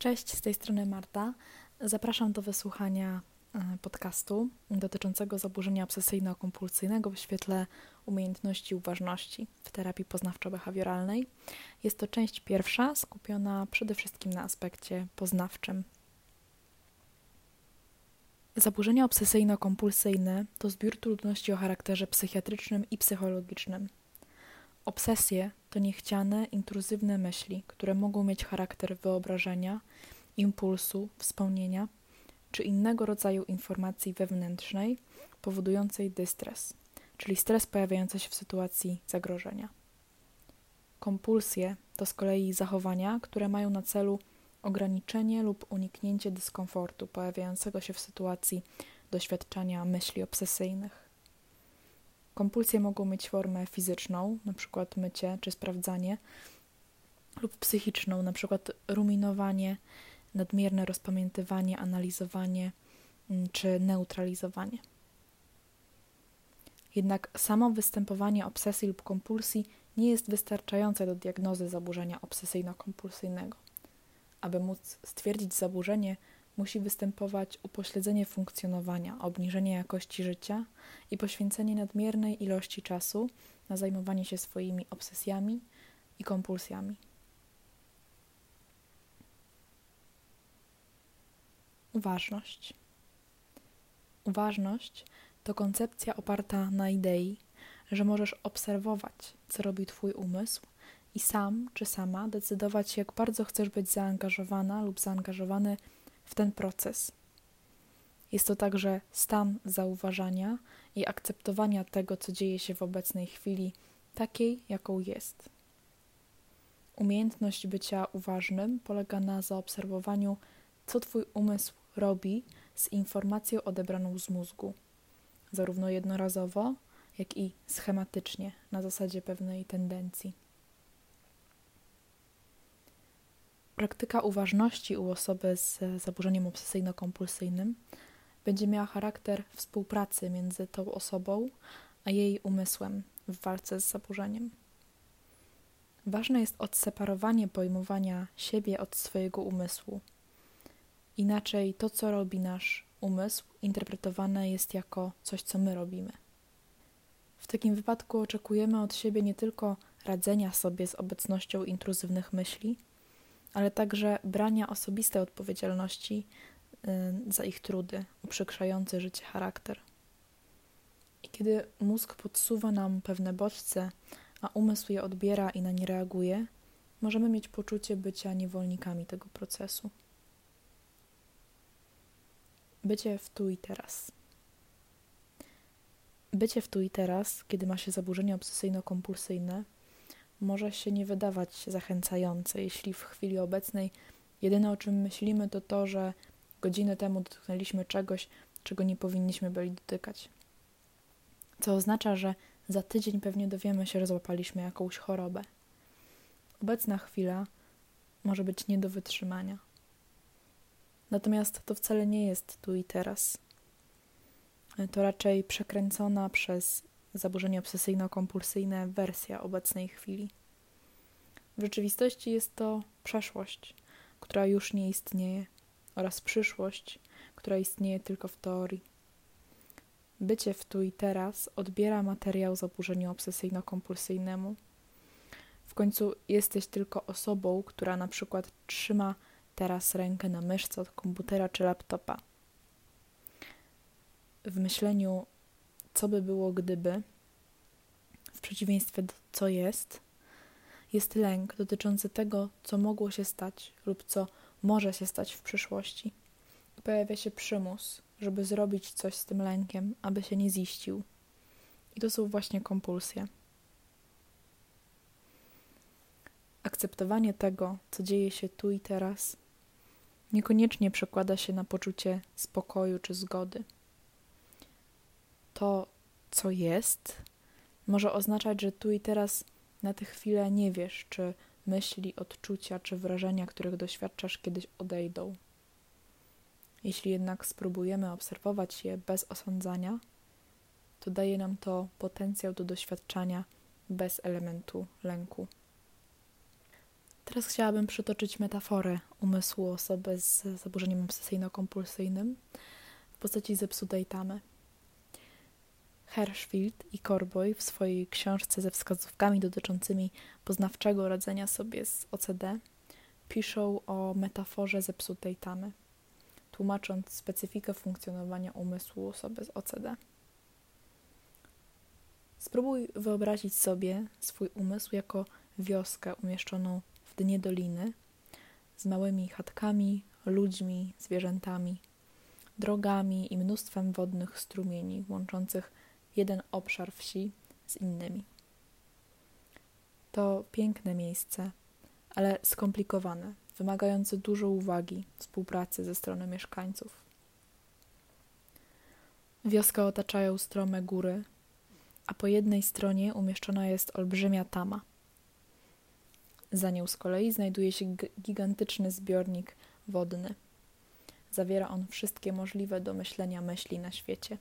Cześć, z tej strony Marta. Zapraszam do wysłuchania e, podcastu dotyczącego zaburzenia obsesyjno-kompulsyjnego w świetle umiejętności uważności w terapii poznawczo-behawioralnej. Jest to część pierwsza, skupiona przede wszystkim na aspekcie poznawczym. Zaburzenia obsesyjno-kompulsyjne to zbiór trudności o charakterze psychiatrycznym i psychologicznym. Obsesje to niechciane, intruzywne myśli, które mogą mieć charakter wyobrażenia, impulsu, wspomnienia czy innego rodzaju informacji wewnętrznej powodującej dystres, czyli stres pojawiający się w sytuacji zagrożenia. Kompulsje to z kolei zachowania, które mają na celu ograniczenie lub uniknięcie dyskomfortu pojawiającego się w sytuacji doświadczania myśli obsesyjnych. Kompulsje mogą mieć formę fizyczną, np. mycie czy sprawdzanie, lub psychiczną, np. ruminowanie, nadmierne rozpamiętywanie, analizowanie mm, czy neutralizowanie. Jednak samo występowanie obsesji lub kompulsji nie jest wystarczające do diagnozy zaburzenia obsesyjno-kompulsyjnego. Aby móc stwierdzić zaburzenie, musi występować upośledzenie funkcjonowania, obniżenie jakości życia i poświęcenie nadmiernej ilości czasu na zajmowanie się swoimi obsesjami i kompulsjami. Uważność. Uważność to koncepcja oparta na idei, że możesz obserwować, co robi Twój umysł i sam czy sama decydować, jak bardzo chcesz być zaangażowana lub zaangażowany w ten proces. Jest to także stan zauważania i akceptowania tego, co dzieje się w obecnej chwili, takiej, jaką jest. Umiejętność bycia uważnym polega na zaobserwowaniu, co Twój umysł robi z informacją odebraną z mózgu, zarówno jednorazowo, jak i schematycznie, na zasadzie pewnej tendencji. Praktyka uważności u osoby z zaburzeniem obsesyjno-kompulsyjnym będzie miała charakter współpracy między tą osobą a jej umysłem w walce z zaburzeniem. Ważne jest odseparowanie pojmowania siebie od swojego umysłu. Inaczej to, co robi nasz umysł, interpretowane jest jako coś, co my robimy. W takim wypadku oczekujemy od siebie nie tylko radzenia sobie z obecnością intruzywnych myśli, ale także brania osobistej odpowiedzialności y, za ich trudy, uprzykrzający życie charakter. I kiedy mózg podsuwa nam pewne bodźce, a umysł je odbiera i na nie reaguje, możemy mieć poczucie bycia niewolnikami tego procesu. Bycie w tu i teraz. Bycie w tu i teraz, kiedy ma się zaburzenie obsesyjno-kompulsyjne, może się nie wydawać zachęcające, jeśli w chwili obecnej jedyne o czym myślimy to to, że godzinę temu dotknęliśmy czegoś, czego nie powinniśmy byli dotykać. Co oznacza, że za tydzień pewnie dowiemy się, że złapaliśmy jakąś chorobę. Obecna chwila może być nie do wytrzymania. Natomiast to wcale nie jest tu i teraz. To raczej przekręcona przez zaburzenie obsesyjno-kompulsyjne wersja obecnej chwili. W rzeczywistości jest to przeszłość, która już nie istnieje, oraz przyszłość, która istnieje tylko w teorii. Bycie w tu i teraz odbiera materiał zaburzeniu obsesyjno-kompulsyjnemu. W końcu jesteś tylko osobą, która na przykład trzyma teraz rękę na myszce od komputera czy laptopa. W myśleniu co by było gdyby, w przeciwieństwie do co jest, jest lęk dotyczący tego, co mogło się stać lub co może się stać w przyszłości. Pojawia się przymus, żeby zrobić coś z tym lękiem, aby się nie ziścił. I to są właśnie kompulsje. Akceptowanie tego, co dzieje się tu i teraz, niekoniecznie przekłada się na poczucie spokoju czy zgody to, co jest, może oznaczać, że tu i teraz na tę chwilę nie wiesz, czy myśli, odczucia czy wrażenia, których doświadczasz, kiedyś odejdą. Jeśli jednak spróbujemy obserwować je bez osądzania, to daje nam to potencjał do doświadczania bez elementu lęku. Teraz chciałabym przytoczyć metaforę umysłu osoby z zaburzeniem obsesyjno-kompulsyjnym w postaci zepsutej tamy. Hershfield i Corboy w swojej książce ze wskazówkami dotyczącymi poznawczego radzenia sobie z OCD piszą o metaforze zepsutej tamy, tłumacząc specyfikę funkcjonowania umysłu osoby z OCD. Spróbuj wyobrazić sobie swój umysł jako wioskę umieszczoną w dnie doliny z małymi chatkami, ludźmi, zwierzętami, drogami i mnóstwem wodnych strumieni łączących jeden obszar wsi z innymi. To piękne miejsce, ale skomplikowane, wymagające dużo uwagi, współpracy ze strony mieszkańców. Wioskę otaczają strome góry, a po jednej stronie umieszczona jest olbrzymia tama. Za nią z kolei znajduje się gigantyczny zbiornik wodny. Zawiera on wszystkie możliwe do myślenia myśli na świecie.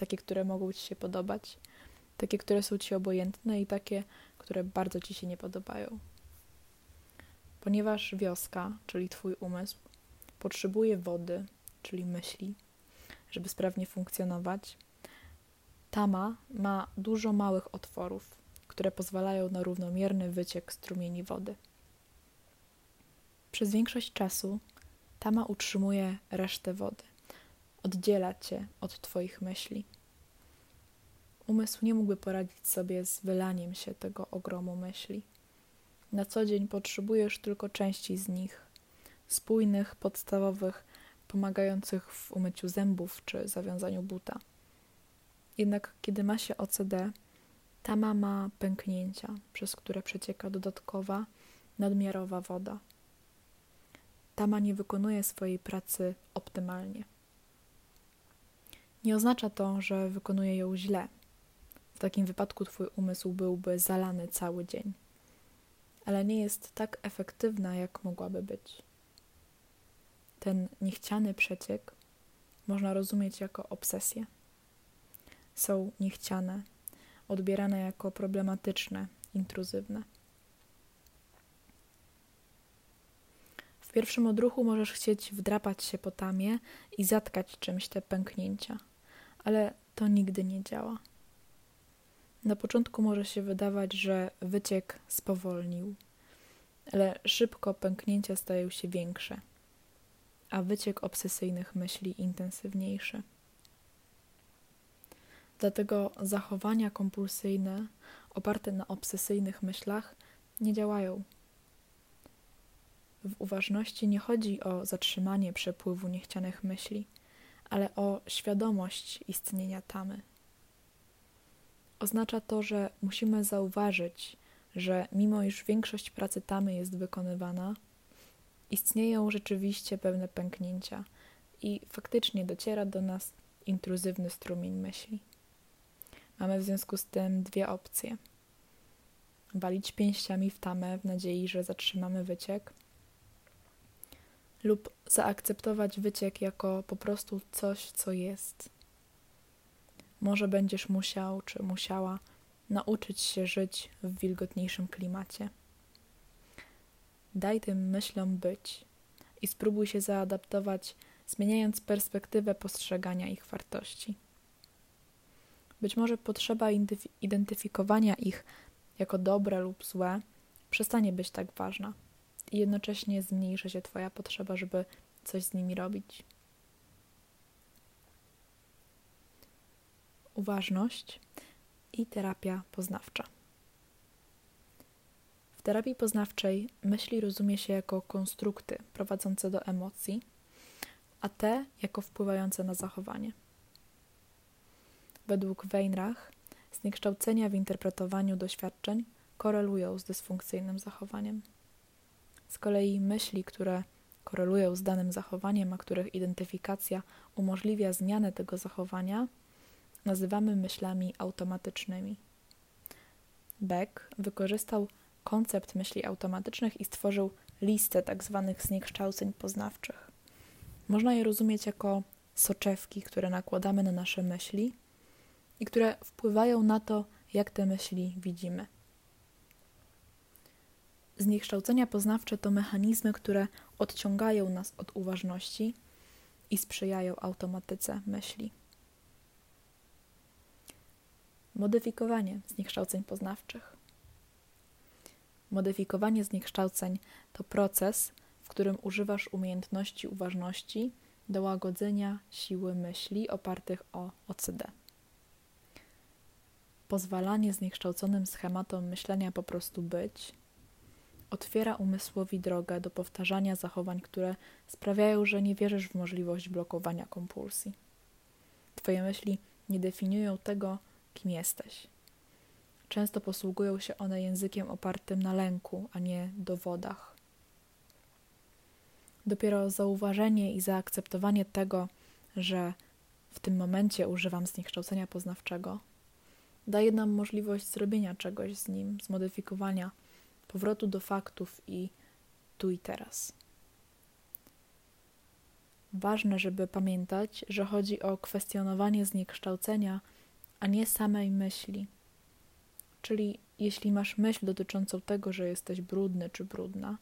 Takie, które mogą Ci się podobać, takie, które są Ci obojętne i takie, które bardzo Ci się nie podobają. Ponieważ wioska, czyli Twój umysł, potrzebuje wody, czyli myśli, żeby sprawnie funkcjonować, tama ma dużo małych otworów, które pozwalają na równomierny wyciek strumieni wody. Przez większość czasu tama utrzymuje resztę wody, oddziela cię od Twoich myśli. Umysł nie mógłby poradzić sobie z wylaniem się tego ogromu myśli. Na co dzień potrzebujesz tylko części z nich, spójnych, podstawowych, pomagających w umyciu zębów czy zawiązaniu buta. Jednak kiedy ma się OCD, Tama ma pęknięcia, przez które przecieka dodatkowa, nadmiarowa woda. Tama nie wykonuje swojej pracy optymalnie. Nie oznacza to, że wykonuje ją źle. Takim wypadku Twój umysł byłby zalany cały dzień, ale nie jest tak efektywna, jak mogłaby być. Ten niechciany przeciek można rozumieć jako obsesję. Są niechciane, odbierane jako problematyczne, intruzywne. W pierwszym odruchu możesz chcieć wdrapać się po tamie i zatkać czymś te pęknięcia, ale to nigdy nie działa. Na początku może się wydawać, że wyciek spowolnił, ale szybko pęknięcia stają się większe, a wyciek obsesyjnych myśli intensywniejszy. Dlatego zachowania kompulsyjne oparte na obsesyjnych myślach nie działają. W uważności nie chodzi o zatrzymanie przepływu niechcianych myśli, ale o świadomość istnienia tamy. Oznacza to, że musimy zauważyć, że mimo iż większość pracy tamy jest wykonywana, istnieją rzeczywiście pewne pęknięcia i faktycznie dociera do nas intruzywny strumień myśli. Mamy w związku z tym dwie opcje. Walić pięściami w tamę w nadziei, że zatrzymamy wyciek, lub zaakceptować wyciek jako po prostu coś, co jest. Może będziesz musiał czy musiała nauczyć się żyć w wilgotniejszym klimacie. Daj tym myślom być i spróbuj się zaadaptować, zmieniając perspektywę postrzegania ich wartości. Być może potrzeba identyfikowania ich jako dobre lub złe przestanie być tak ważna i jednocześnie zmniejszy się Twoja potrzeba, żeby coś z nimi robić. Uważność i terapia poznawcza. W terapii poznawczej myśli rozumie się jako konstrukty prowadzące do emocji, a te jako wpływające na zachowanie. Według Weinrach zniekształcenia w interpretowaniu doświadczeń korelują z dysfunkcyjnym zachowaniem. Z kolei myśli, które korelują z danym zachowaniem, a których identyfikacja umożliwia zmianę tego zachowania, nazywamy myślami automatycznymi. Beck wykorzystał koncept myśli automatycznych i stworzył listę tzw. Tak zniekształceń poznawczych. Można je rozumieć jako soczewki, które nakładamy na nasze myśli i które wpływają na to, jak te myśli widzimy. Zniekształcenia poznawcze to mechanizmy, które odciągają nas od uważności i sprzyjają automatyce myśli. Modyfikowanie zniekształceń poznawczych. Modyfikowanie zniekształceń to proces, w którym używasz umiejętności uważności do łagodzenia siły myśli opartych o OCD. Pozwalanie zniekształconym schematom myślenia po prostu być otwiera umysłowi drogę do powtarzania zachowań, które sprawiają, że nie wierzysz w możliwość blokowania kompulsji. Twoje myśli nie definiują tego, kim jesteś. Często posługują się one językiem opartym na lęku, a nie dowodach. Dopiero zauważenie i zaakceptowanie tego, że w tym momencie używam zniekształcenia poznawczego, daje nam możliwość zrobienia czegoś z nim, zmodyfikowania, powrotu do faktów i tu i teraz. Ważne, żeby pamiętać, że chodzi o kwestionowanie zniekształcenia, a nie samej myśli. Czyli jeśli masz myśl dotyczącą tego, że jesteś brudny czy brudna,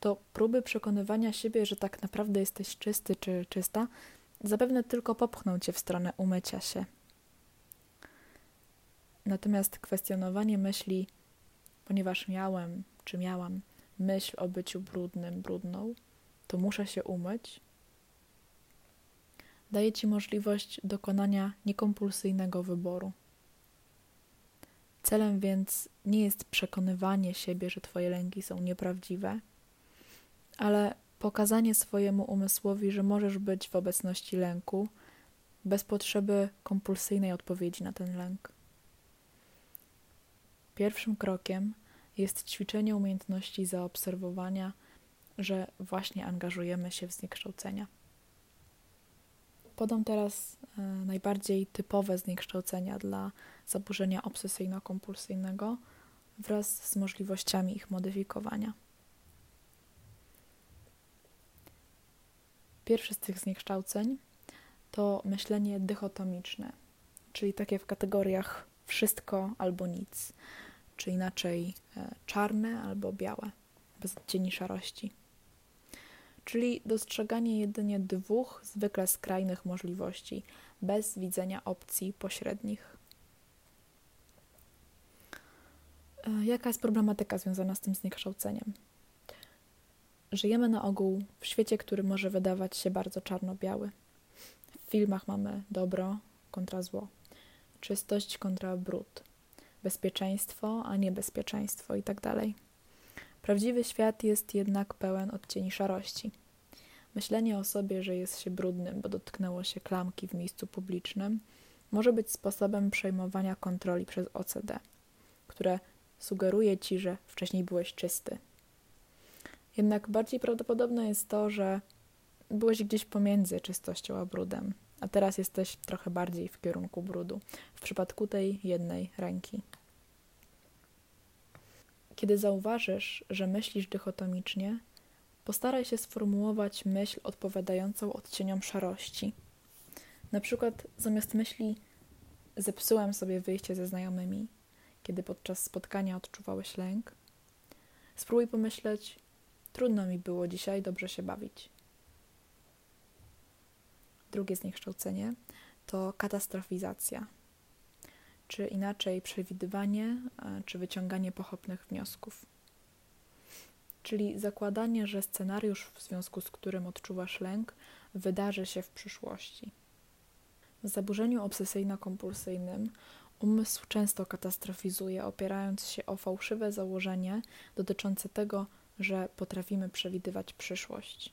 to próby przekonywania siebie, że tak naprawdę jesteś czysty czy czysta, zapewne tylko popchną cię w stronę umycia się. Natomiast kwestionowanie myśli, ponieważ miałem czy miałam myśl o byciu brudnym, brudną, to muszę się umyć, daje ci możliwość dokonania niekompulsyjnego wyboru. Celem więc nie jest przekonywanie siebie, że Twoje lęki są nieprawdziwe, ale pokazanie swojemu umysłowi, że możesz być w obecności lęku bez potrzeby kompulsyjnej odpowiedzi na ten lęk. Pierwszym krokiem jest ćwiczenie umiejętności zaobserwowania, że właśnie angażujemy się w zniekształcenia. Podam teraz e, najbardziej typowe zniekształcenia dla zaburzenia obsesyjno-kompulsyjnego wraz z możliwościami ich modyfikowania. Pierwsze z tych zniekształceń to myślenie dychotomiczne, czyli takie w kategoriach wszystko albo nic, czy inaczej e, czarne albo białe, bez cieni szarości. Czyli dostrzeganie jedynie dwóch zwykle skrajnych możliwości, bez widzenia opcji pośrednich. E, jaka jest problematyka związana z tym zniekształceniem? Żyjemy na ogół w świecie, który może wydawać się bardzo czarno-biały. W filmach mamy dobro kontra zło, czystość kontra brud, bezpieczeństwo, a niebezpieczeństwo itd. Prawdziwy świat jest jednak pełen odcieni szarości. Myślenie o sobie, że jest się brudnym, bo dotknęło się klamki w miejscu publicznym, może być sposobem przejmowania kontroli przez OCD, które sugeruje ci, że wcześniej byłeś czysty. Jednak bardziej prawdopodobne jest to, że byłeś gdzieś pomiędzy czystością a brudem, a teraz jesteś trochę bardziej w kierunku brudu, w przypadku tej jednej ręki. Kiedy zauważysz, że myślisz dychotomicznie, postaraj się sformułować myśl odpowiadającą odcieniom szarości. Na przykład zamiast myśli zepsułem sobie wyjście ze znajomymi, kiedy podczas spotkania odczuwałeś lęk, spróbuj pomyśleć, trudno mi było dzisiaj dobrze się bawić. Drugie zniekształcenie to katastrofizacja, czy inaczej przewidywanie, e, czy wyciąganie pochopnych wniosków. Czyli zakładanie, że scenariusz, w związku z którym odczuwasz lęk, wydarzy się w przyszłości. W zaburzeniu obsesyjno-kompulsyjnym umysł często katastrofizuje, opierając się o fałszywe założenie dotyczące tego, że potrafimy przewidywać przyszłość.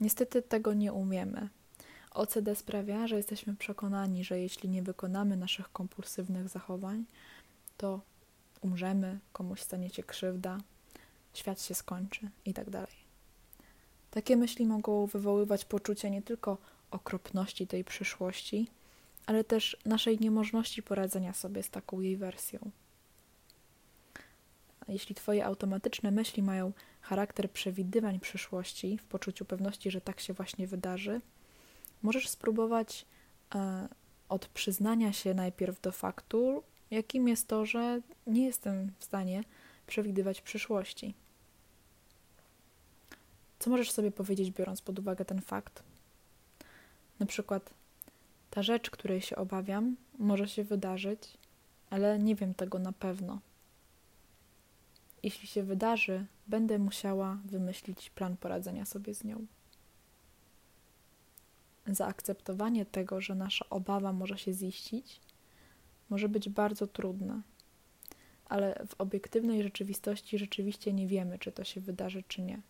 Niestety tego nie umiemy, OCD sprawia, że jesteśmy przekonani, że jeśli nie wykonamy naszych kompulsywnych zachowań, to umrzemy, komuś stanie się krzywda, świat się skończy itd. Tak Takie myśli mogą wywoływać poczucie nie tylko okropności tej przyszłości, ale też naszej niemożności poradzenia sobie z taką jej wersją. Jeśli Twoje automatyczne myśli mają charakter przewidywań przyszłości, w poczuciu pewności, że tak się właśnie wydarzy, możesz spróbować e, od przyznania się najpierw do faktu, jakim jest to, że nie jestem w stanie przewidywać przyszłości. Co możesz sobie powiedzieć, biorąc pod uwagę ten fakt? Na przykład, ta rzecz, której się obawiam, może się wydarzyć, ale nie wiem tego na pewno. Jeśli się wydarzy, będę musiała wymyślić plan poradzenia sobie z nią. Zaakceptowanie tego, że nasza obawa może się ziścić, może być bardzo trudne, ale w obiektywnej rzeczywistości rzeczywiście nie wiemy, czy to się wydarzy, czy nie.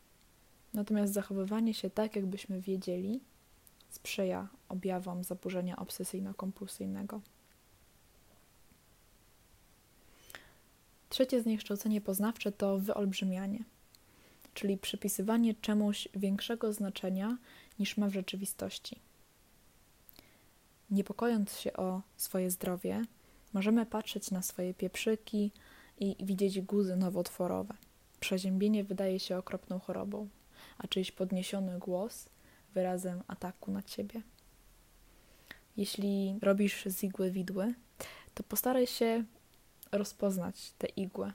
Natomiast zachowywanie się tak, jakbyśmy wiedzieli, sprzyja objawom zaburzenia obsesyjno-kompulsyjnego. Trzecie zniekształcenie poznawcze to wyolbrzymianie, czyli przypisywanie czemuś większego znaczenia niż ma w rzeczywistości. Niepokojąc się o swoje zdrowie, możemy patrzeć na swoje pieprzyki i widzieć guzy nowotworowe. Przeziębienie wydaje się okropną chorobą, a czyjś podniesiony głos wyrazem ataku na ciebie. Jeśli robisz z igły widły, to postaraj się rozpoznać te igłę.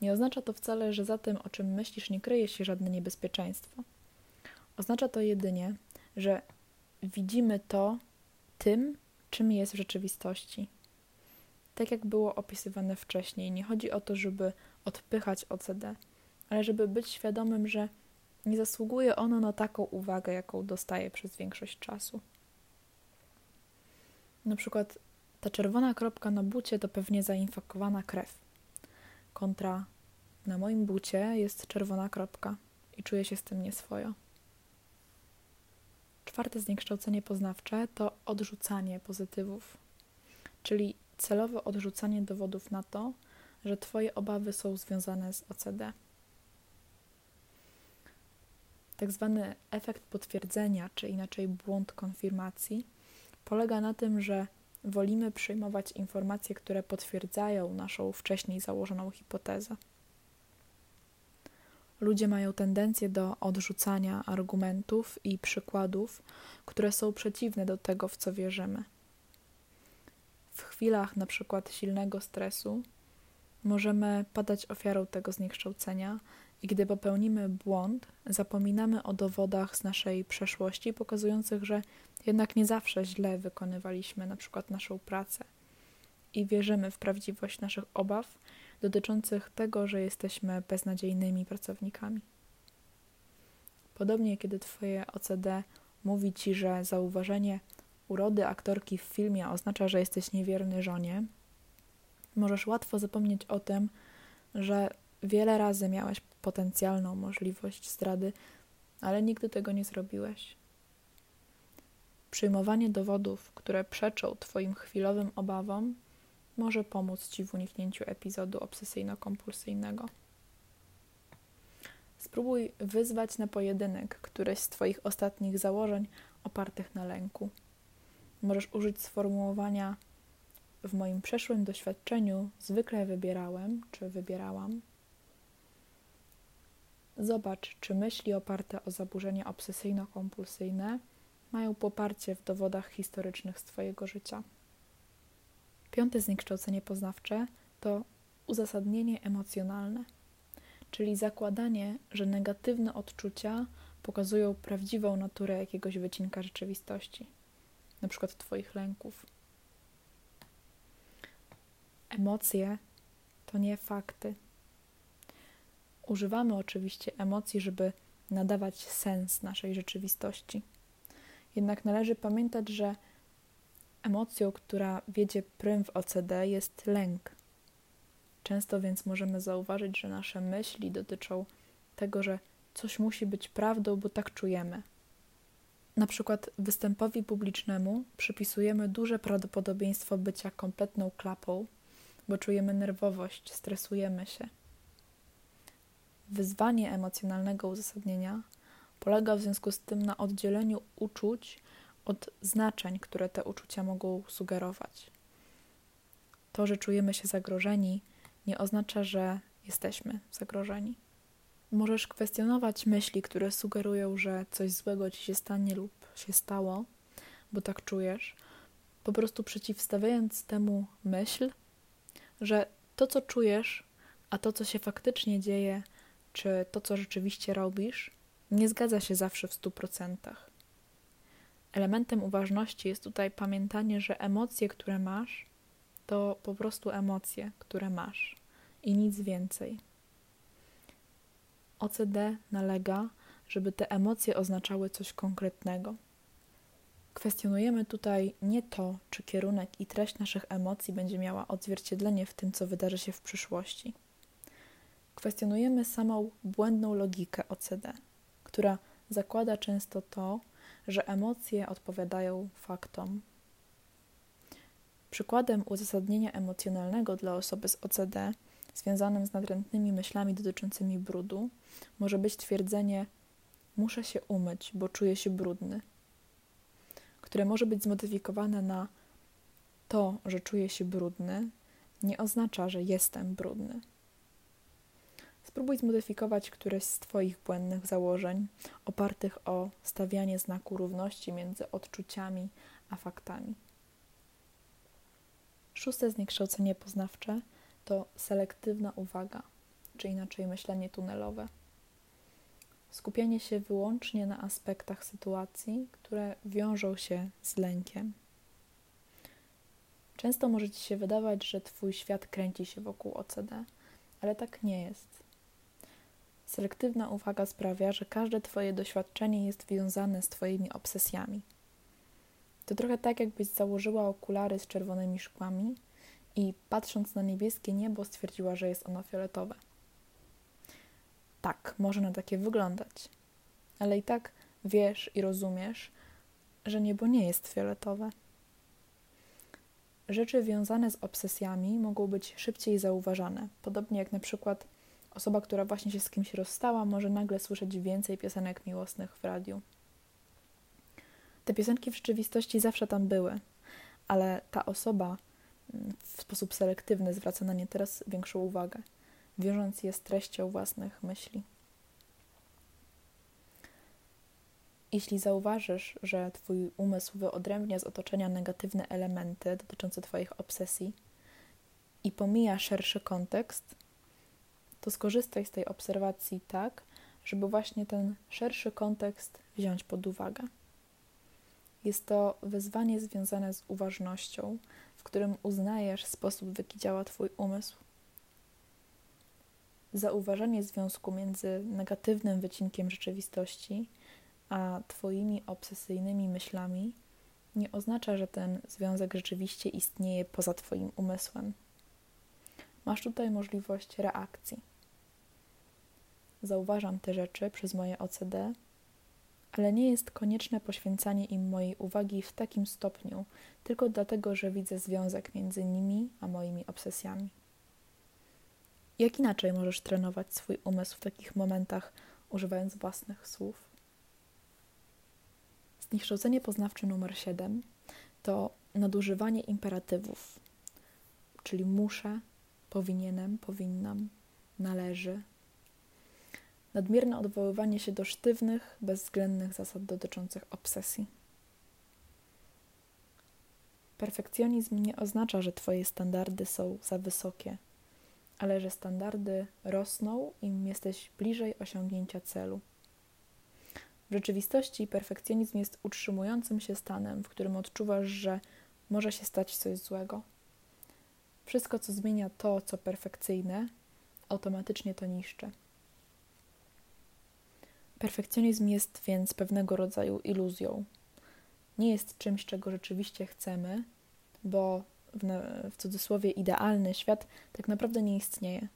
Nie oznacza to wcale, że za tym, o czym myślisz, nie kryje się żadne niebezpieczeństwo. Oznacza to jedynie, że widzimy to tym, czym jest w rzeczywistości. Tak jak było opisywane wcześniej, nie chodzi o to, żeby odpychać OCD, ale żeby być świadomym, że nie zasługuje ono na taką uwagę, jaką dostaje przez większość czasu. Na przykład ta czerwona kropka na bucie to pewnie zainfekowana krew. Kontra na moim bucie jest czerwona kropka i czuję się z tym nieswojo. Czwarte zniekształcenie poznawcze to odrzucanie pozytywów, czyli celowe odrzucanie dowodów na to, że Twoje obawy są związane z OCD. Tak zwany efekt potwierdzenia, czy inaczej błąd konfirmacji, polega na tym, że wolimy przyjmować informacje, które potwierdzają naszą wcześniej założoną hipotezę. Ludzie mają tendencję do odrzucania argumentów i przykładów, które są przeciwne do tego, w co wierzymy. W chwilach na przykład silnego stresu możemy padać ofiarą tego zniekształcenia i gdy popełnimy błąd, zapominamy o dowodach z naszej przeszłości, pokazujących, że jednak nie zawsze źle wykonywaliśmy na przykład naszą pracę i wierzymy w prawdziwość naszych obaw dotyczących tego, że jesteśmy beznadziejnymi pracownikami. Podobnie, kiedy Twoje OCD mówi Ci, że zauważenie urody aktorki w filmie oznacza, że jesteś niewierny żonie, możesz łatwo zapomnieć o tym, że wiele razy miałeś potencjalną możliwość zdrady, ale nigdy tego nie zrobiłeś. Przyjmowanie dowodów, które przeczą Twoim chwilowym obawom, może pomóc Ci w uniknięciu epizodu obsesyjno-kompulsyjnego. Spróbuj wyzwać na pojedynek któreś z Twoich ostatnich założeń opartych na lęku. Możesz użyć sformułowania: W moim przeszłym doświadczeniu zwykle wybierałem czy wybierałam. Zobacz, czy myśli oparte o zaburzenia obsesyjno-kompulsyjne mają poparcie w dowodach historycznych z Twojego życia. Piąte zniekształcenie poznawcze to uzasadnienie emocjonalne, czyli zakładanie, że negatywne odczucia pokazują prawdziwą naturę jakiegoś wycinka rzeczywistości, przykład Twoich lęków. Emocje to nie fakty. Używamy oczywiście emocji, żeby nadawać sens naszej rzeczywistości. Jednak należy pamiętać, że emocją, która wiedzie prym w OCD, jest lęk. Często więc możemy zauważyć, że nasze myśli dotyczą tego, że coś musi być prawdą, bo tak czujemy. Na przykład występowi publicznemu przypisujemy duże prawdopodobieństwo bycia kompletną klapą, bo czujemy nerwowość, stresujemy się. Wyzwanie emocjonalnego uzasadnienia polega w związku z tym na oddzieleniu uczuć od znaczeń, które te uczucia mogą sugerować. To, że czujemy się zagrożeni, nie oznacza, że jesteśmy zagrożeni. Możesz kwestionować myśli, które sugerują, że coś złego ci się stanie lub się stało, bo tak czujesz, po prostu przeciwstawiając temu myśl, że to, co czujesz, a to, co się faktycznie dzieje, czy to, co rzeczywiście robisz, nie zgadza się zawsze w stu procentach. Elementem uważności jest tutaj pamiętanie, że emocje, które masz, to po prostu emocje, które masz i nic więcej. OCD nalega, żeby te emocje oznaczały coś konkretnego. Kwestionujemy tutaj nie to, czy kierunek i treść naszych emocji będzie miała odzwierciedlenie w tym, co wydarzy się w przyszłości. Kwestionujemy samą błędną logikę OCD, która zakłada często to, że emocje odpowiadają faktom. Przykładem uzasadnienia emocjonalnego dla osoby z OCD, związanym z nadrętnymi myślami dotyczącymi brudu, może być twierdzenie: Muszę się umyć, bo czuję się brudny, które może być zmodyfikowane na to, że czuję się brudny, nie oznacza, że jestem brudny. Spróbuj zmodyfikować któreś z Twoich błędnych założeń, opartych o stawianie znaku równości między odczuciami a faktami. Szóste zniekształcenie poznawcze to selektywna uwaga, czy inaczej myślenie tunelowe. Skupianie się wyłącznie na aspektach sytuacji, które wiążą się z lękiem. Często może Ci się wydawać, że Twój świat kręci się wokół OCD, ale tak nie jest. Selektywna uwaga sprawia, że każde Twoje doświadczenie jest wiązane z Twoimi obsesjami. To trochę tak, jakbyś założyła okulary z czerwonymi szkłami i patrząc na niebieskie niebo stwierdziła, że jest ono fioletowe. Tak, może na takie wyglądać, ale i tak wiesz i rozumiesz, że niebo nie jest fioletowe. Rzeczy wiązane z obsesjami mogą być szybciej zauważane, podobnie jak na przykład Osoba, która właśnie się z kimś rozstała, może nagle słyszeć więcej piosenek miłosnych w radiu. Te piosenki w rzeczywistości zawsze tam były, ale ta osoba mm, w sposób selektywny zwraca na nie teraz większą uwagę, wiążąc je z treścią własnych myśli. Jeśli zauważysz, że Twój umysł wyodrębnia z otoczenia negatywne elementy dotyczące Twoich obsesji i pomija szerszy kontekst, to skorzystaj z tej obserwacji tak, żeby właśnie ten szerszy kontekst wziąć pod uwagę. Jest to wyzwanie związane z uważnością, w którym uznajesz sposób, w jaki działa Twój umysł. Zauważenie związku między negatywnym wycinkiem rzeczywistości a Twoimi obsesyjnymi myślami nie oznacza, że ten związek rzeczywiście istnieje poza Twoim umysłem. Masz tutaj możliwość reakcji. Zauważam te rzeczy przez moje OCD, ale nie jest konieczne poświęcanie im mojej uwagi w takim stopniu, tylko dlatego, że widzę związek między nimi a moimi obsesjami. Jak inaczej możesz trenować swój umysł w takich momentach, używając własnych słów? Zniekształcenie poznawcze numer 7 to nadużywanie imperatywów, czyli muszę, powinienem, powinnam, należy, nadmierne odwoływanie się do sztywnych, bezwzględnych zasad dotyczących obsesji. Perfekcjonizm nie oznacza, że Twoje standardy są za wysokie, ale że standardy rosną, im jesteś bliżej osiągnięcia celu. W rzeczywistości perfekcjonizm jest utrzymującym się stanem, w którym odczuwasz, że może się stać coś złego. Wszystko, co zmienia to, co perfekcyjne, automatycznie to niszczy. Perfekcjonizm jest więc pewnego rodzaju iluzją. Nie jest czymś, czego rzeczywiście chcemy, bo w, w cudzysłowie idealny świat tak naprawdę nie istnieje.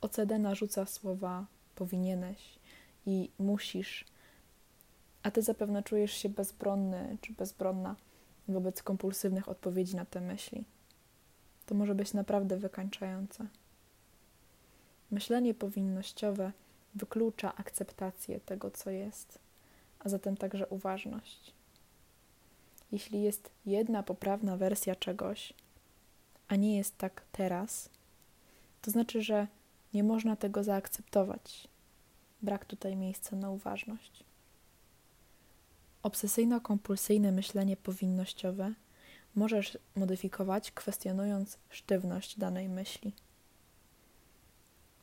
OCD narzuca słowa powinieneś i musisz, a ty zapewne czujesz się bezbronny czy bezbronna wobec kompulsywnych odpowiedzi na te myśli. To może być naprawdę wykańczające. Myślenie powinnościowe wyklucza akceptację tego, co jest, a zatem także uważność. Jeśli jest jedna poprawna wersja czegoś, a nie jest tak teraz, to znaczy, że nie można tego zaakceptować. Brak tutaj miejsca na uważność. Obsesyjno-kompulsyjne myślenie powinnościowe możesz modyfikować, kwestionując sztywność danej myśli.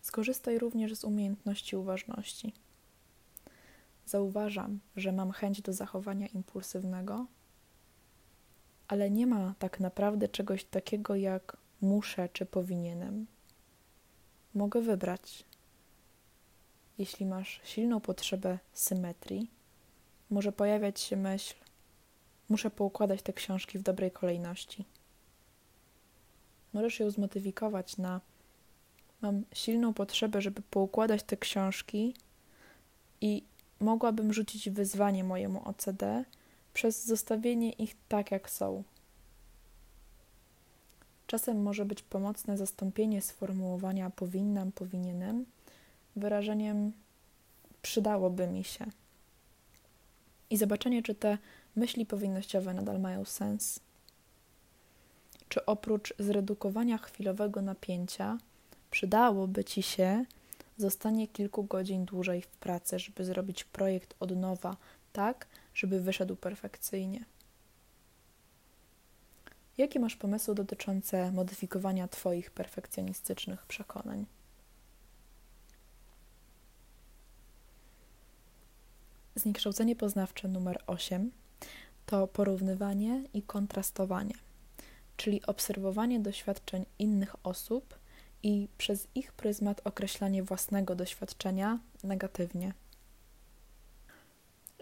Skorzystaj również z umiejętności uważności. Zauważam, że mam chęć do zachowania impulsywnego, ale nie ma tak naprawdę czegoś takiego jak muszę czy powinienem. Mogę wybrać. Jeśli masz silną potrzebę symetrii, może pojawiać się myśl: muszę poukładać te książki w dobrej kolejności. Możesz ją zmodyfikować na mam silną potrzebę, żeby poukładać te książki i mogłabym rzucić wyzwanie mojemu OCD przez zostawienie ich tak, jak są. Czasem może być pomocne zastąpienie sformułowania powinnam, powinienem wyrażeniem przydałoby mi się. I zobaczenie, czy te myśli powinnościowe nadal mają sens. Czy oprócz zredukowania chwilowego napięcia przydałoby ci się zostanie kilku godzin dłużej w pracy, żeby zrobić projekt od nowa, tak, żeby wyszedł perfekcyjnie. Jakie masz pomysły dotyczące modyfikowania Twoich perfekcjonistycznych przekonań? Zniekształcenie poznawcze numer 8 to porównywanie i kontrastowanie, czyli obserwowanie doświadczeń innych osób i przez ich pryzmat określanie własnego doświadczenia negatywnie.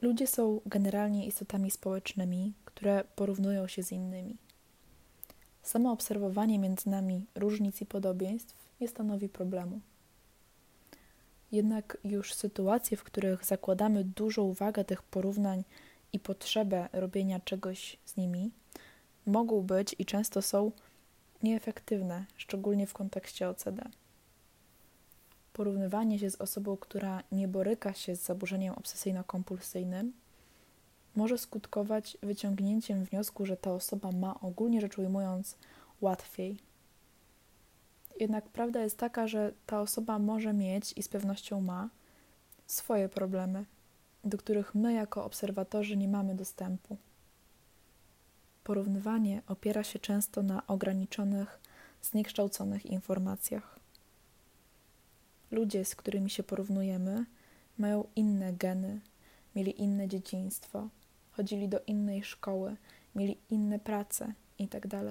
Ludzie są generalnie istotami społecznymi, które porównują się z innymi. Samo obserwowanie między nami różnic i podobieństw nie stanowi problemu. Jednak już sytuacje, w których zakładamy dużą uwagę tych porównań i potrzebę robienia czegoś z nimi, mogą być i często są nieefektywne, szczególnie w kontekście OCD. Porównywanie się z osobą, która nie boryka się z zaburzeniem obsesyjno-kompulsyjnym, może skutkować wyciągnięciem wniosku, że ta osoba ma ogólnie rzecz ujmując łatwiej. Jednak prawda jest taka, że ta osoba może mieć i z pewnością ma swoje problemy, do których my jako obserwatorzy nie mamy dostępu. Porównywanie opiera się często na ograniczonych, zniekształconych informacjach. Ludzie, z którymi się porównujemy, mają inne geny, mieli inne dzieciństwo, chodzili do innej szkoły, mieli inne prace itd.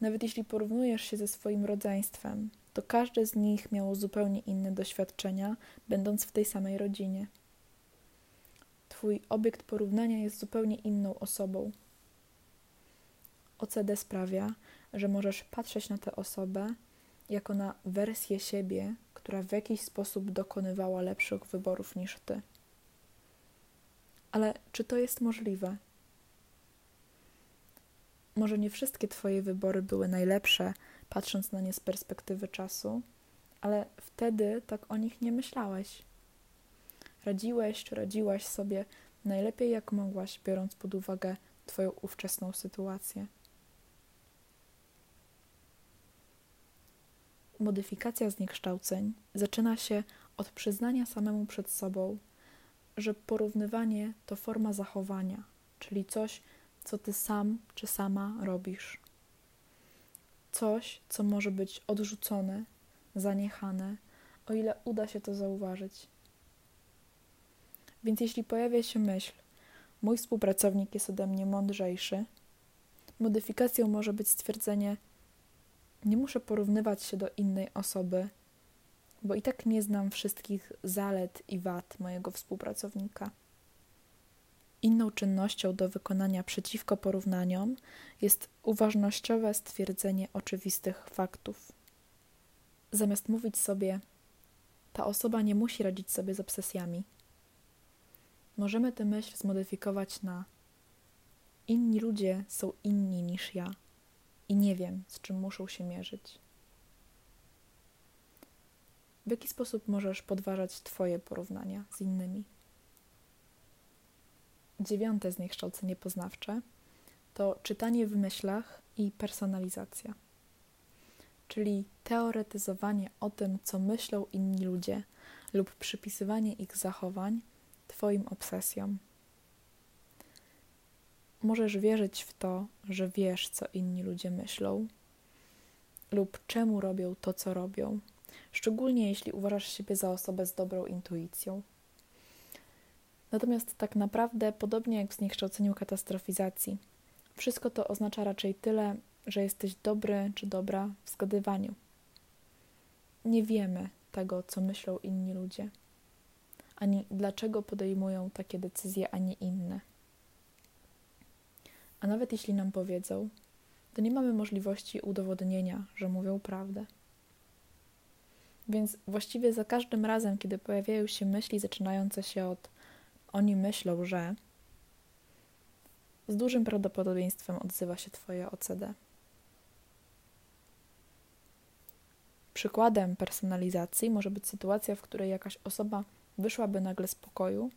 Nawet jeśli porównujesz się ze swoim rodzeństwem, to każde z nich miało zupełnie inne doświadczenia, będąc w tej samej rodzinie. Twój obiekt porównania jest zupełnie inną osobą. OCD sprawia, że możesz patrzeć na tę osobę jako na wersję siebie, która w jakiś sposób dokonywała lepszych wyborów niż ty. Ale czy to jest możliwe? Może nie wszystkie Twoje wybory były najlepsze, patrząc na nie z perspektywy czasu, ale wtedy tak o nich nie myślałeś. Radziłeś czy radziłaś sobie najlepiej jak mogłaś, biorąc pod uwagę Twoją ówczesną sytuację. modyfikacja zniekształceń zaczyna się od przyznania samemu przed sobą, że porównywanie to forma zachowania, czyli coś, co ty sam czy sama robisz. Coś, co może być odrzucone, zaniechane, o ile uda się to zauważyć. Więc jeśli pojawia się myśl, mój współpracownik jest ode mnie mądrzejszy, modyfikacją może być stwierdzenie, nie muszę porównywać się do innej osoby, bo i tak nie znam wszystkich zalet i wad mojego współpracownika. Inną czynnością do wykonania przeciwko porównaniom jest uważnościowe stwierdzenie oczywistych faktów. Zamiast mówić sobie, ta osoba nie musi radzić sobie z obsesjami, możemy tę myśl zmodyfikować na inni ludzie są inni niż ja i nie wiem, z czym muszą się mierzyć. W jaki sposób możesz podważać Twoje porównania z innymi? Dziewiąte zniekształcenie poznawcze to czytanie w myślach i personalizacja, czyli teoretyzowanie o tym, co myślą inni ludzie lub przypisywanie ich zachowań Twoim obsesjom. Możesz wierzyć w to, że wiesz, co inni ludzie myślą, lub czemu robią to, co robią, szczególnie jeśli uważasz siebie za osobę z dobrą intuicją. Natomiast tak naprawdę, podobnie jak w zniekształceniu katastrofizacji, wszystko to oznacza raczej tyle, że jesteś dobry czy dobra w zgadywaniu. Nie wiemy tego, co myślą inni ludzie, ani dlaczego podejmują takie decyzje, a nie inne. A nawet jeśli nam powiedzą, to nie mamy możliwości udowodnienia, że mówią prawdę. Więc właściwie za każdym razem, kiedy pojawiają się myśli zaczynające się od oni myślą, że z dużym prawdopodobieństwem odzywa się Twoje OCD. Przykładem personalizacji może być sytuacja, w której jakaś osoba wyszłaby nagle z pokoju,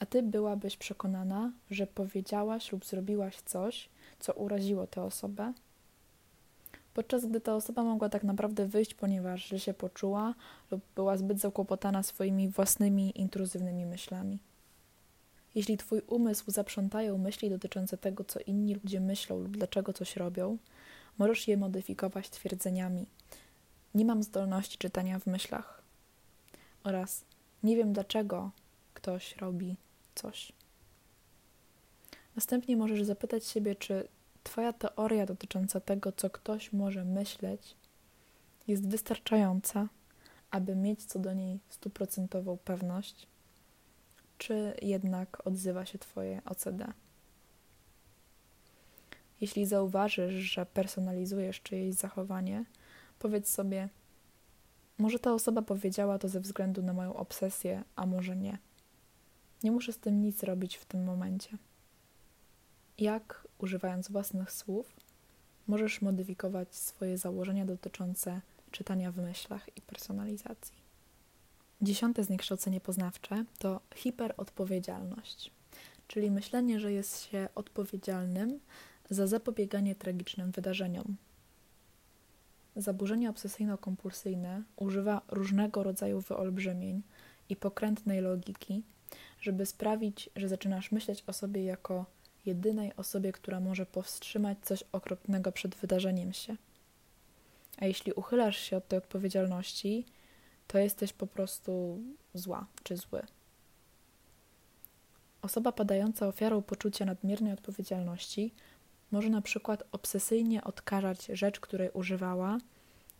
a ty byłabyś przekonana, że powiedziałaś lub zrobiłaś coś, co uraziło tę osobę, podczas gdy ta osoba mogła tak naprawdę wyjść, ponieważ źle się poczuła lub była zbyt zakłopotana swoimi własnymi intruzywnymi myślami. Jeśli twój umysł zaprzątają myśli dotyczące tego, co inni ludzie myślą lub dlaczego coś robią, możesz je modyfikować twierdzeniami. Nie mam zdolności czytania w myślach. Oraz nie wiem dlaczego ktoś robi coś. Następnie możesz zapytać siebie, czy Twoja teoria dotycząca tego, co ktoś może myśleć, jest wystarczająca, aby mieć co do niej stuprocentową pewność, czy jednak odzywa się Twoje OCD. Jeśli zauważysz, że personalizujesz czyjeś zachowanie, powiedz sobie, może ta osoba powiedziała to ze względu na moją obsesję, a może nie. Nie muszę z tym nic robić w tym momencie. Jak, używając własnych słów, możesz modyfikować swoje założenia dotyczące czytania w myślach i personalizacji. Dziesiąte zniekształcenie poznawcze to hiperodpowiedzialność, czyli myślenie, że jest się odpowiedzialnym za zapobieganie tragicznym wydarzeniom. Zaburzenie obsesyjno-kompulsyjne używa różnego rodzaju wyolbrzymień i pokrętnej logiki, żeby sprawić, że zaczynasz myśleć o sobie jako jedynej osobie, która może powstrzymać coś okropnego przed wydarzeniem się. A jeśli uchylasz się od tej odpowiedzialności, to jesteś po prostu zła czy zły. Osoba padająca ofiarą poczucia nadmiernej odpowiedzialności może na przykład obsesyjnie odkażać rzecz, której używała,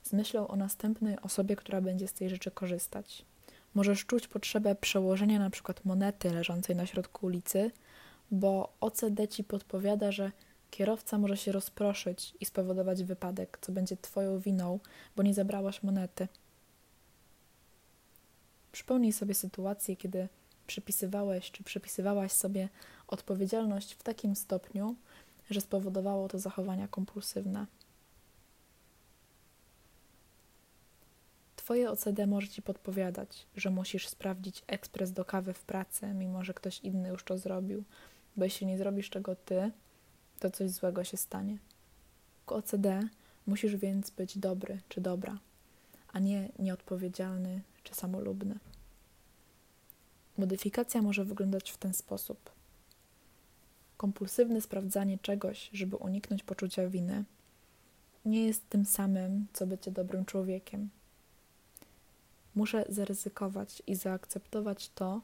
z myślą o następnej osobie, która będzie z tej rzeczy korzystać. Możesz czuć potrzebę przełożenia na przykład monety leżącej na środku ulicy, bo OCD ci podpowiada, że kierowca może się rozproszyć i spowodować wypadek, co będzie twoją winą, bo nie zabrałaś monety. Przypomnij sobie sytuację, kiedy przypisywałeś czy przypisywałaś sobie odpowiedzialność w takim stopniu, że spowodowało to zachowania kompulsywne. Twoje OCD może ci podpowiadać, że musisz sprawdzić ekspres do kawy w pracy, mimo że ktoś inny już to zrobił, bo jeśli nie zrobisz tego ty, to coś złego się stanie. W OCD musisz więc być dobry czy dobra, a nie nieodpowiedzialny czy samolubny. Modyfikacja może wyglądać w ten sposób. Kompulsywne sprawdzanie czegoś, żeby uniknąć poczucia winy, nie jest tym samym, co bycie dobrym człowiekiem. Muszę zaryzykować i zaakceptować to,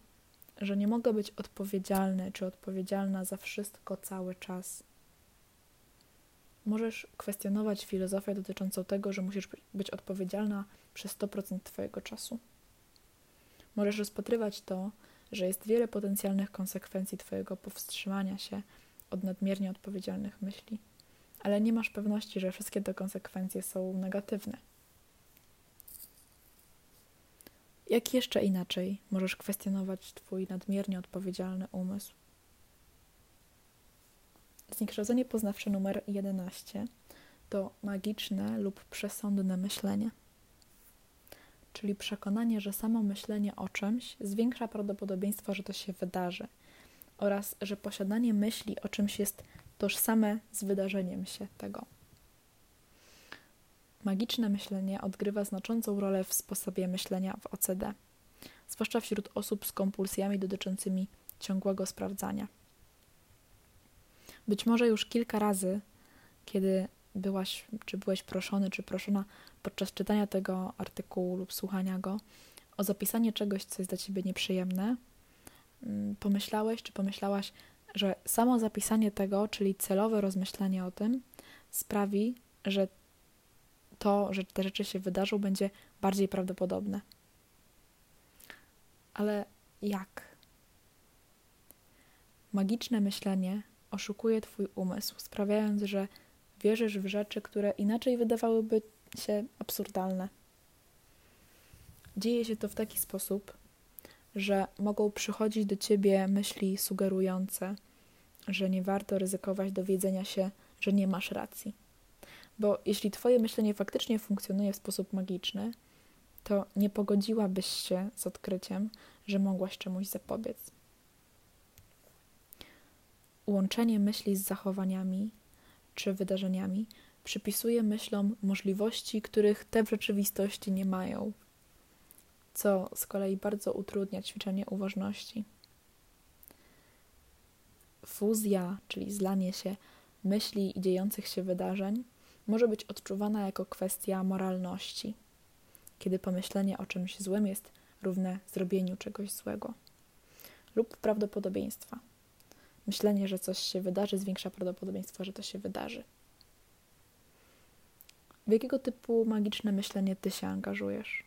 że nie mogę być odpowiedzialny czy odpowiedzialna za wszystko cały czas. Możesz kwestionować filozofię dotyczącą tego, że musisz być odpowiedzialna przez 100% Twojego czasu. Możesz rozpatrywać to, że jest wiele potencjalnych konsekwencji Twojego powstrzymania się od nadmiernie odpowiedzialnych myśli, ale nie masz pewności, że wszystkie te konsekwencje są negatywne. Jak jeszcze inaczej możesz kwestionować Twój nadmiernie odpowiedzialny umysł? Zniekształcenie poznawcze numer 11 to magiczne lub przesądne myślenie czyli przekonanie, że samo myślenie o czymś zwiększa prawdopodobieństwo, że to się wydarzy, oraz że posiadanie myśli o czymś jest tożsame z wydarzeniem się tego. Magiczne myślenie odgrywa znaczącą rolę w sposobie myślenia w OCD, zwłaszcza wśród osób z kompulsjami dotyczącymi ciągłego sprawdzania. Być może już kilka razy, kiedy byłaś, czy byłeś proszony, czy proszona podczas czytania tego artykułu lub słuchania go o zapisanie czegoś, co jest dla ciebie nieprzyjemne, mm, pomyślałeś, czy pomyślałaś, że samo zapisanie tego, czyli celowe rozmyślanie o tym, sprawi, że to, że te rzeczy się wydarzą, będzie bardziej prawdopodobne. Ale jak? Magiczne myślenie oszukuje Twój umysł, sprawiając, że wierzysz w rzeczy, które inaczej wydawałyby się absurdalne. Dzieje się to w taki sposób, że mogą przychodzić do ciebie myśli sugerujące, że nie warto ryzykować dowiedzenia się, że nie masz racji. Bo jeśli Twoje myślenie faktycznie funkcjonuje w sposób magiczny, to nie pogodziłabyś się z odkryciem, że mogłaś czemuś zapobiec. Łączenie myśli z zachowaniami czy wydarzeniami przypisuje myślom możliwości, których te w rzeczywistości nie mają, co z kolei bardzo utrudnia ćwiczenie uważności. Fuzja, czyli zlanie się myśli i dziejących się wydarzeń, może być odczuwana jako kwestia moralności, kiedy pomyślenie o czymś złym jest równe zrobieniu czegoś złego, lub prawdopodobieństwa. Myślenie, że coś się wydarzy, zwiększa prawdopodobieństwo, że to się wydarzy. W jakiego typu magiczne myślenie ty się angażujesz?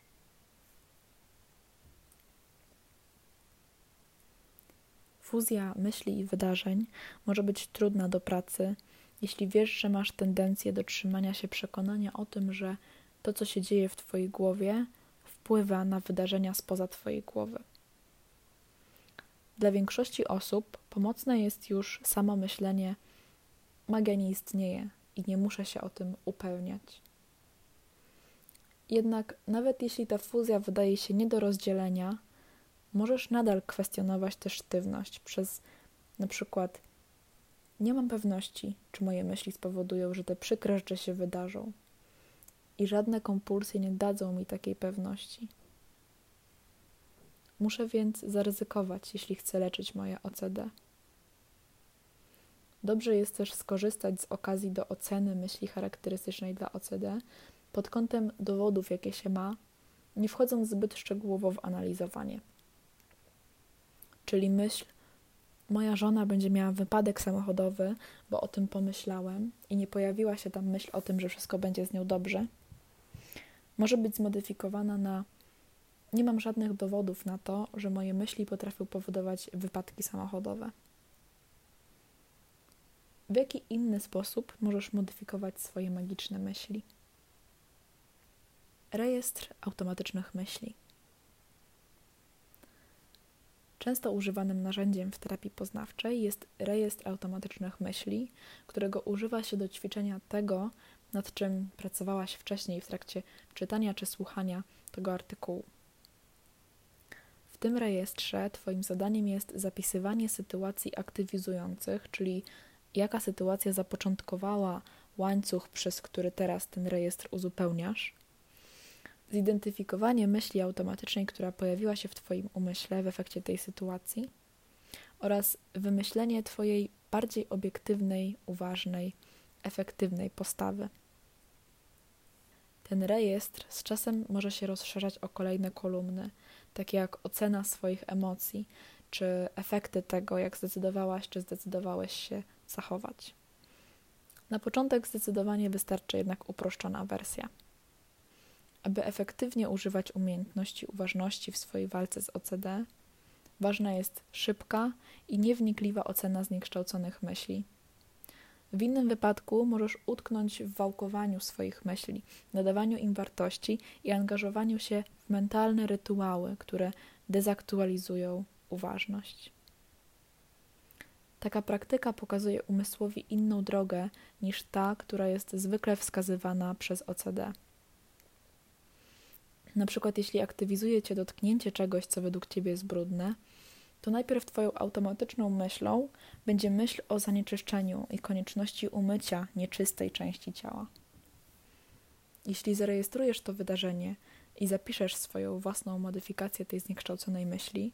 Fuzja myśli i wydarzeń może być trudna do pracy, jeśli wiesz, że masz tendencję do trzymania się przekonania o tym, że to, co się dzieje w Twojej głowie, wpływa na wydarzenia spoza Twojej głowy. Dla większości osób pomocne jest już samo myślenie: magia nie istnieje i nie muszę się o tym upewniać. Jednak, nawet jeśli ta fuzja wydaje się nie do rozdzielenia, możesz nadal kwestionować tę sztywność przez na przykład nie mam pewności, czy moje myśli spowodują, że te przykre rzeczy się wydarzą. I żadne kompulsje nie dadzą mi takiej pewności. Muszę więc zaryzykować, jeśli chcę leczyć moje OCD. Dobrze jest też skorzystać z okazji do oceny myśli charakterystycznej dla OCD pod kątem dowodów, jakie się ma, nie wchodząc zbyt szczegółowo w analizowanie. Czyli myśl, moja żona będzie miała wypadek samochodowy, bo o tym pomyślałem i nie pojawiła się tam myśl o tym, że wszystko będzie z nią dobrze, może być zmodyfikowana na nie mam żadnych dowodów na to, że moje myśli potrafią powodować wypadki samochodowe. W jaki inny sposób możesz modyfikować swoje magiczne myśli? Rejestr automatycznych myśli. Często używanym narzędziem w terapii poznawczej jest rejestr automatycznych myśli, którego używa się do ćwiczenia tego, nad czym pracowałaś wcześniej w trakcie czytania czy słuchania tego artykułu. Tym rejestrze Twoim zadaniem jest zapisywanie sytuacji aktywizujących, czyli jaka sytuacja zapoczątkowała łańcuch, przez który teraz ten rejestr uzupełniasz, zidentyfikowanie myśli automatycznej, która pojawiła się w Twoim umyśle w efekcie tej sytuacji oraz wymyślenie Twojej bardziej obiektywnej, uważnej, efektywnej postawy. Ten rejestr z czasem może się rozszerzać o kolejne kolumny, takie jak ocena swoich emocji, czy efekty tego, jak zdecydowałaś, czy zdecydowałeś się zachować. Na początek zdecydowanie wystarczy jednak uproszczona wersja. Aby efektywnie używać umiejętności uważności w swojej walce z OCD, ważna jest szybka i niewnikliwa ocena zniekształconych myśli. W innym wypadku możesz utknąć w wałkowaniu swoich myśli, nadawaniu im wartości i angażowaniu się w mentalne rytuały, które dezaktualizują uważność. Taka praktyka pokazuje umysłowi inną drogę niż ta, która jest zwykle wskazywana przez OCD. Na przykład, jeśli aktywizuje cię dotknięcie czegoś, co według ciebie jest brudne, to najpierw twoją automatyczną myślą będzie myśl o zanieczyszczeniu i konieczności umycia nieczystej części ciała. Jeśli zarejestrujesz to wydarzenie i zapiszesz swoją własną modyfikację tej zniekształconej myśli,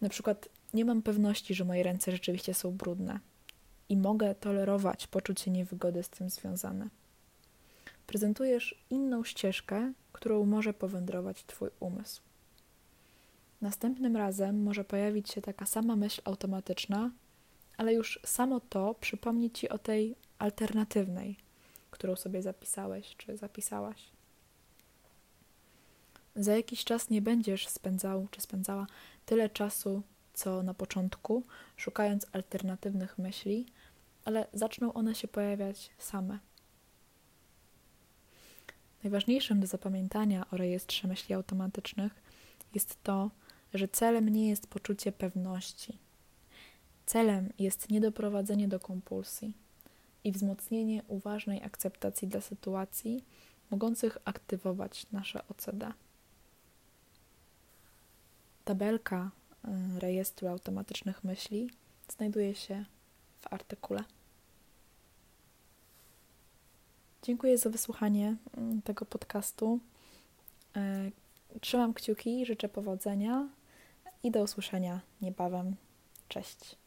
na przykład nie mam pewności, że moje ręce rzeczywiście są brudne i mogę tolerować poczucie niewygody z tym związane. Prezentujesz inną ścieżkę, którą może powędrować Twój umysł. Następnym razem może pojawić się taka sama myśl automatyczna, ale już samo to przypomni Ci o tej alternatywnej, którą sobie zapisałeś czy zapisałaś. Za jakiś czas nie będziesz spędzał czy spędzała tyle czasu, co na początku, szukając alternatywnych myśli, ale zaczną one się pojawiać same. Najważniejszym do zapamiętania o rejestrze myśli automatycznych jest to, że celem nie jest poczucie pewności. Celem jest niedoprowadzenie do kompulsji i wzmocnienie uważnej akceptacji dla sytuacji mogących aktywować nasze OCD. Tabelka y, rejestru automatycznych myśli znajduje się w artykule. Dziękuję za wysłuchanie mm, tego podcastu. Y, trzymam kciuki, życzę powodzenia i do usłyszenia niebawem. Cześć.